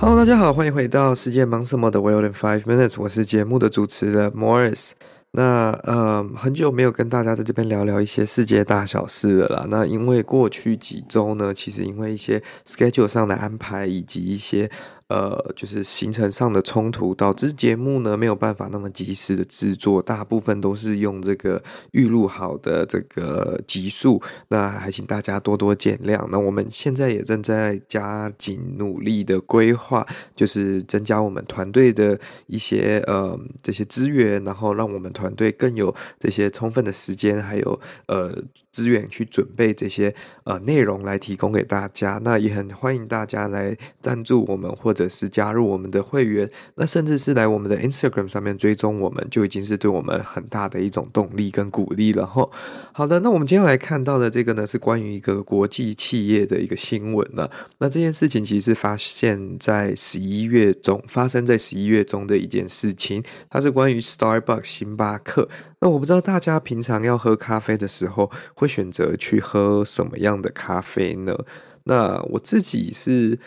Hello，大家好，欢迎回到世界忙什么的 World in Five Minutes，我是节目的主持人 Morris。那呃，很久没有跟大家在这边聊聊一些世界大小事了啦。那因为过去几周呢，其实因为一些 schedule 上的安排以及一些。呃，就是行程上的冲突，导致节目呢没有办法那么及时的制作，大部分都是用这个预录好的这个集数，那还请大家多多见谅。那我们现在也正在加紧努力的规划，就是增加我们团队的一些呃这些资源，然后让我们团队更有这些充分的时间，还有呃资源去准备这些呃内容来提供给大家。那也很欢迎大家来赞助我们或者。或者是加入我们的会员，那甚至是来我们的 Instagram 上面追踪我们，就已经是对我们很大的一种动力跟鼓励了哈。好的，那我们今天来看到的这个呢，是关于一个国际企业的一个新闻呢。那这件事情其实发现在十一月中，发生在十一月中的一件事情，它是关于 Starbucks 星巴克。那我不知道大家平常要喝咖啡的时候，会选择去喝什么样的咖啡呢？那我自己是。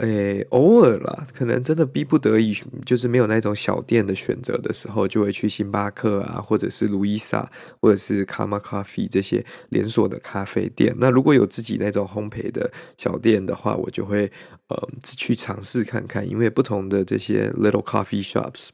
诶、偶尔啦，可能真的逼不得已，就是没有那种小店的选择的时候，就会去星巴克啊，或者是路易莎，或者是卡玛咖啡这些连锁的咖啡店。那如果有自己那种烘焙的小店的话，我就会呃去尝试看看，因为不同的这些 little coffee shops。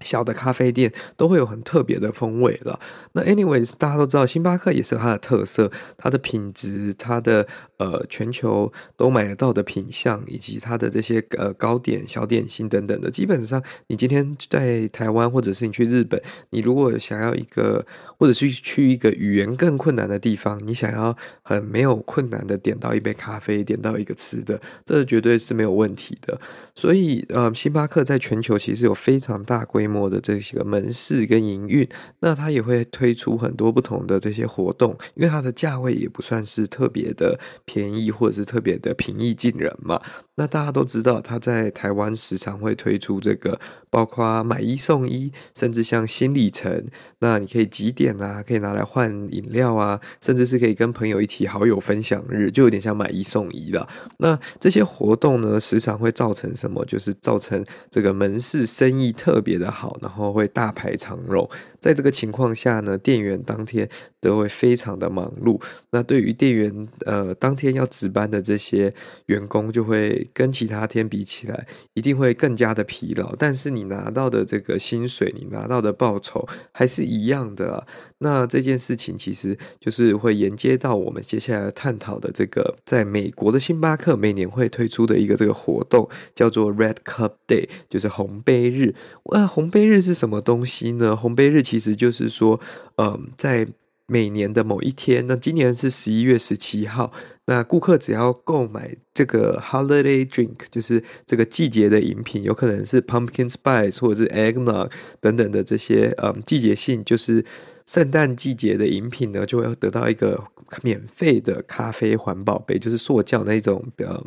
小的咖啡店都会有很特别的风味了。那 anyways，大家都知道，星巴克也是有它的特色，它的品质，它的呃全球都买得到的品项，以及它的这些呃糕点、小点心等等的。基本上，你今天在台湾，或者是你去日本，你如果想要一个，或者是去一个语言更困难的地方，你想要很没有困难的点到一杯咖啡，点到一个吃的，这绝对是没有问题的。所以，呃，星巴克在全球其实有非常大规模。模的这些个门市跟营运，那它也会推出很多不同的这些活动，因为它的价位也不算是特别的便宜，或者是特别的平易近人嘛。那大家都知道，它在台湾时常会推出这个，包括买一送一，甚至像新里程，那你可以几点啊，可以拿来换饮料啊，甚至是可以跟朋友一起好友分享日，就有点像买一送一了。那这些活动呢，时常会造成什么？就是造成这个门市生意特别的，好然后会大排长龙。在这个情况下呢，店员当天都会非常的忙碌。那对于店员呃当天要值班的这些员工，就会跟其他天比起来，一定会更加的疲劳。但是你拿到的这个薪水，你拿到的报酬还是一样的啊。那这件事情其实就是会连接到我们接下来探讨的这个，在美国的星巴克每年会推出的一个这个活动，叫做 Red Cup Day，就是红杯日。哇，红杯日是什么东西呢？红杯日其实就是说，嗯，在每年的某一天，那今年是十一月十七号，那顾客只要购买这个 holiday drink，就是这个季节的饮品，有可能是 pumpkin spice 或者是 eggnog 等等的这些，嗯，季节性就是。圣诞季节的饮品呢，就会得到一个免费的咖啡环保杯，就是塑胶那种，呃，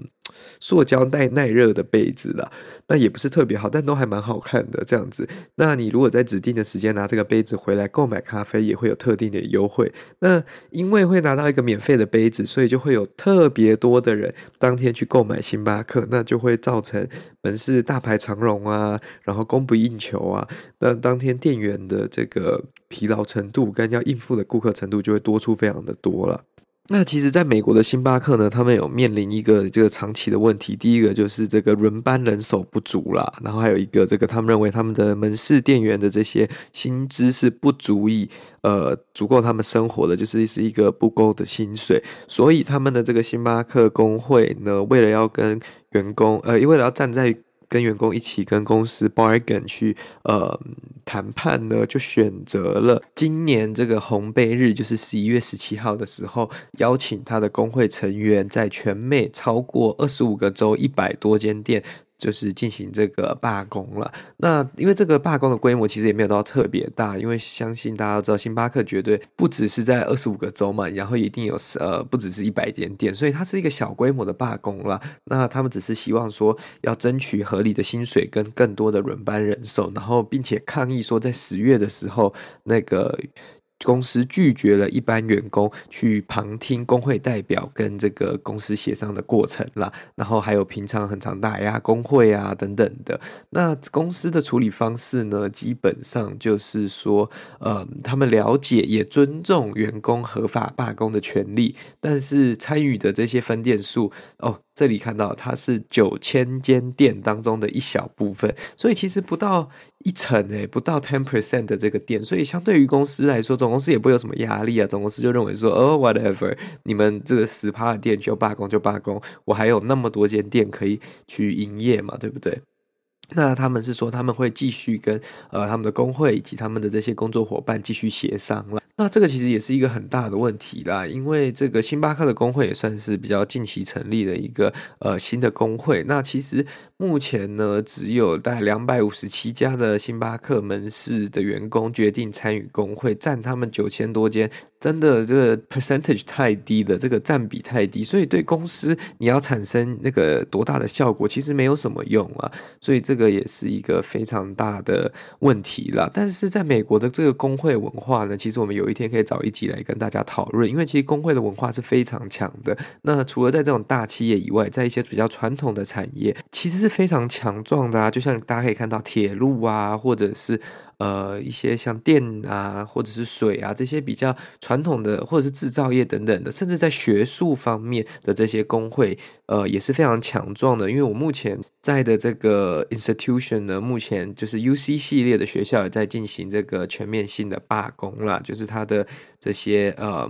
塑胶耐耐热的杯子啦。那也不是特别好，但都还蛮好看的这样子。那你如果在指定的时间拿这个杯子回来购买咖啡，也会有特定的优惠。那因为会拿到一个免费的杯子，所以就会有特别多的人当天去购买星巴克，那就会造成门市大排长龙啊，然后供不应求啊。那当天店员的这个。疲劳程度跟要应付的顾客程度就会多出非常的多了。那其实，在美国的星巴克呢，他们有面临一个这个长期的问题。第一个就是这个轮班人手不足啦，然后还有一个这个他们认为他们的门市店员的这些薪资是不足以呃足够他们生活的，就是是一个不够的薪水。所以他们的这个星巴克工会呢，为了要跟员工呃，为了要站在跟员工一起跟公司 bargain 去呃谈判呢，就选择了今年这个红杯日，就是十一月十七号的时候，邀请他的工会成员在全美超过二十五个州一百多间店。就是进行这个罢工了。那因为这个罢工的规模其实也没有到特别大，因为相信大家都知道，星巴克绝对不只是在二十五个州嘛，然后一定有呃不只是一百间店，所以它是一个小规模的罢工了。那他们只是希望说要争取合理的薪水跟更多的轮班人手，然后并且抗议说在十月的时候那个。公司拒绝了一般员工去旁听工会代表跟这个公司协商的过程啦，然后还有平常很常打压工会啊等等的。那公司的处理方式呢，基本上就是说，呃，他们了解也尊重员工合法罢工的权利，但是参与的这些分店数哦。这里看到它是九千间店当中的一小部分，所以其实不到一成诶，不到 ten percent 的这个店，所以相对于公司来说，总公司也不会有什么压力啊。总公司就认为说，哦，whatever，你们这个十趴的店就罢工就罢工，我还有那么多间店可以去营业嘛，对不对？那他们是说他们会继续跟呃他们的工会以及他们的这些工作伙伴继续协商了。那这个其实也是一个很大的问题啦，因为这个星巴克的工会也算是比较近期成立的一个呃新的工会。那其实目前呢，只有大概两百五十七家的星巴克门市的员工决定参与工会，占他们九千多间，真的这个 percentage 太低了，这个占比太低，所以对公司你要产生那个多大的效果，其实没有什么用啊。所以这个也是一个非常大的问题啦。但是在美国的这个工会文化呢，其实我们有。有一天可以找一集来跟大家讨论，因为其实工会的文化是非常强的。那除了在这种大企业以外，在一些比较传统的产业，其实是非常强壮的啊。就像大家可以看到铁路啊，或者是。呃，一些像电啊，或者是水啊，这些比较传统的，或者是制造业等等的，甚至在学术方面的这些工会，呃，也是非常强壮的。因为我目前在的这个 institution 呢，目前就是 UC 系列的学校也在进行这个全面性的罢工啦，就是它的这些呃。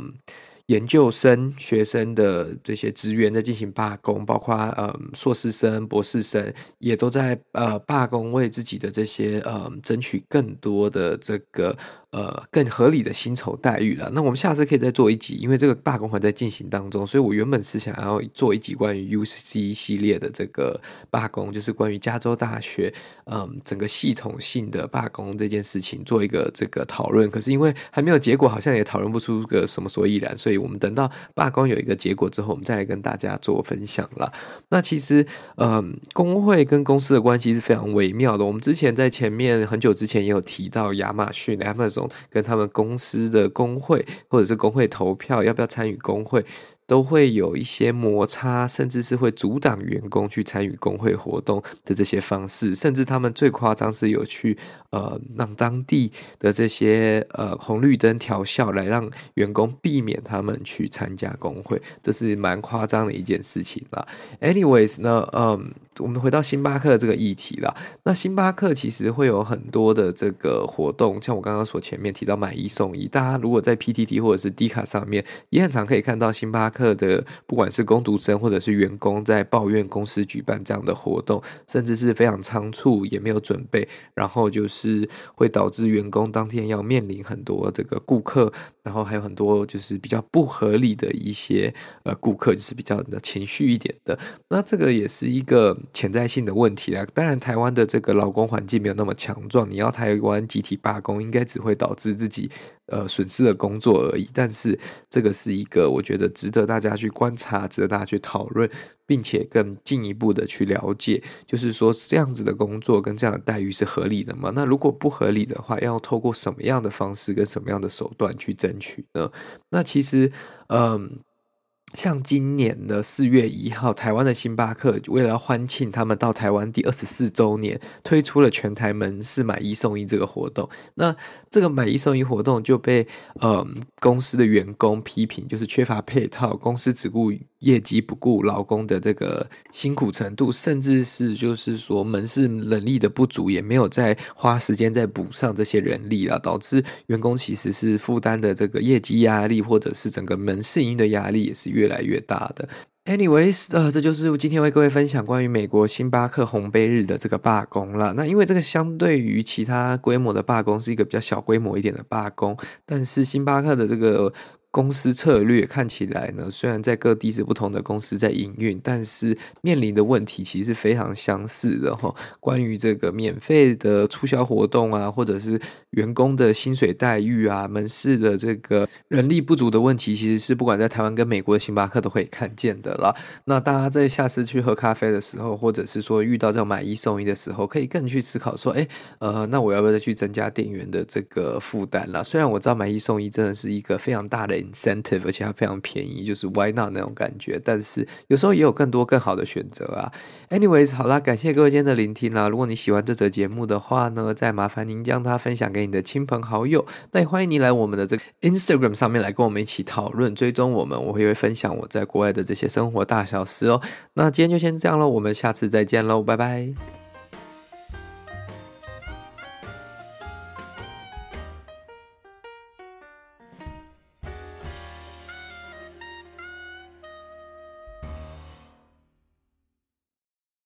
研究生学生的这些职员在进行罢工，包括呃硕士生、博士生也都在呃罢工，为自己的这些呃争取更多的这个。呃，更合理的薪酬待遇了。那我们下次可以再做一集，因为这个罢工还在进行当中，所以我原本是想要做一集关于 UC 系列的这个罢工，就是关于加州大学，嗯，整个系统性的罢工这件事情做一个这个讨论。可是因为还没有结果，好像也讨论不出个什么所以然，所以我们等到罢工有一个结果之后，我们再来跟大家做分享了。那其实，嗯，工会跟公司的关系是非常微妙的。我们之前在前面很久之前也有提到亚马逊 Amazon。跟他们公司的工会，或者是工会投票，要不要参与工会？都会有一些摩擦，甚至是会阻挡员工去参与工会活动的这些方式，甚至他们最夸张是有去呃让当地的这些呃红绿灯调校，来让员工避免他们去参加工会，这是蛮夸张的一件事情啦。Anyways 那，嗯，我们回到星巴克这个议题啦。那星巴克其实会有很多的这个活动，像我刚刚所前面提到买一送一，大家如果在 PTT 或者是 D 卡上面，也很常可以看到星巴克。的不管是工读生或者是员工在抱怨公司举办这样的活动，甚至是非常仓促，也没有准备，然后就是会导致员工当天要面临很多这个顾客，然后还有很多就是比较不合理的一些呃顾客，就是比较的情绪一点的。那这个也是一个潜在性的问题啦。当然，台湾的这个劳工环境没有那么强壮，你要台湾集体罢工，应该只会导致自己。呃，损失了工作而已，但是这个是一个我觉得值得大家去观察，值得大家去讨论，并且更进一步的去了解，就是说这样子的工作跟这样的待遇是合理的吗？那如果不合理的话，要透过什么样的方式跟什么样的手段去争取呢？那其实，嗯。像今年的四月一号，台湾的星巴克为了欢庆他们到台湾第二十四周年，推出了全台门市买一送一这个活动。那这个买一送一活动就被呃公司的员工批评，就是缺乏配套，公司只顾业绩不顾劳工的这个辛苦程度，甚至是就是说门市人力的不足，也没有再花时间再补上这些人力了，导致员工其实是负担的这个业绩压力，或者是整个门市营的压力也是越来越大的。Anyways，呃，这就是今天为各位分享关于美国星巴克红杯日的这个罢工了。那因为这个相对于其他规模的罢工是一个比较小规模一点的罢工，但是星巴克的这个。公司策略看起来呢，虽然在各地是不同的公司在营运，但是面临的问题其实是非常相似的哈。关于这个免费的促销活动啊，或者是员工的薪水待遇啊，门市的这个人力不足的问题，其实是不管在台湾跟美国的星巴克都会看见的啦。那大家在下次去喝咖啡的时候，或者是说遇到这种买一送一的时候，可以更去思考说，哎，呃，那我要不要再去增加店员的这个负担啦？虽然我知道买一送一真的是一个非常大的。incentive，而且它非常便宜，就是 why not 那种感觉。但是有时候也有更多更好的选择啊。Anyways，好啦，感谢各位今天的聆听啦。如果你喜欢这则节目的话呢，再麻烦您将它分享给你的亲朋好友。那也欢迎您来我们的这个 Instagram 上面来跟我们一起讨论，追踪我们，我会分享我在国外的这些生活大小事哦。那今天就先这样喽，我们下次再见喽，拜拜。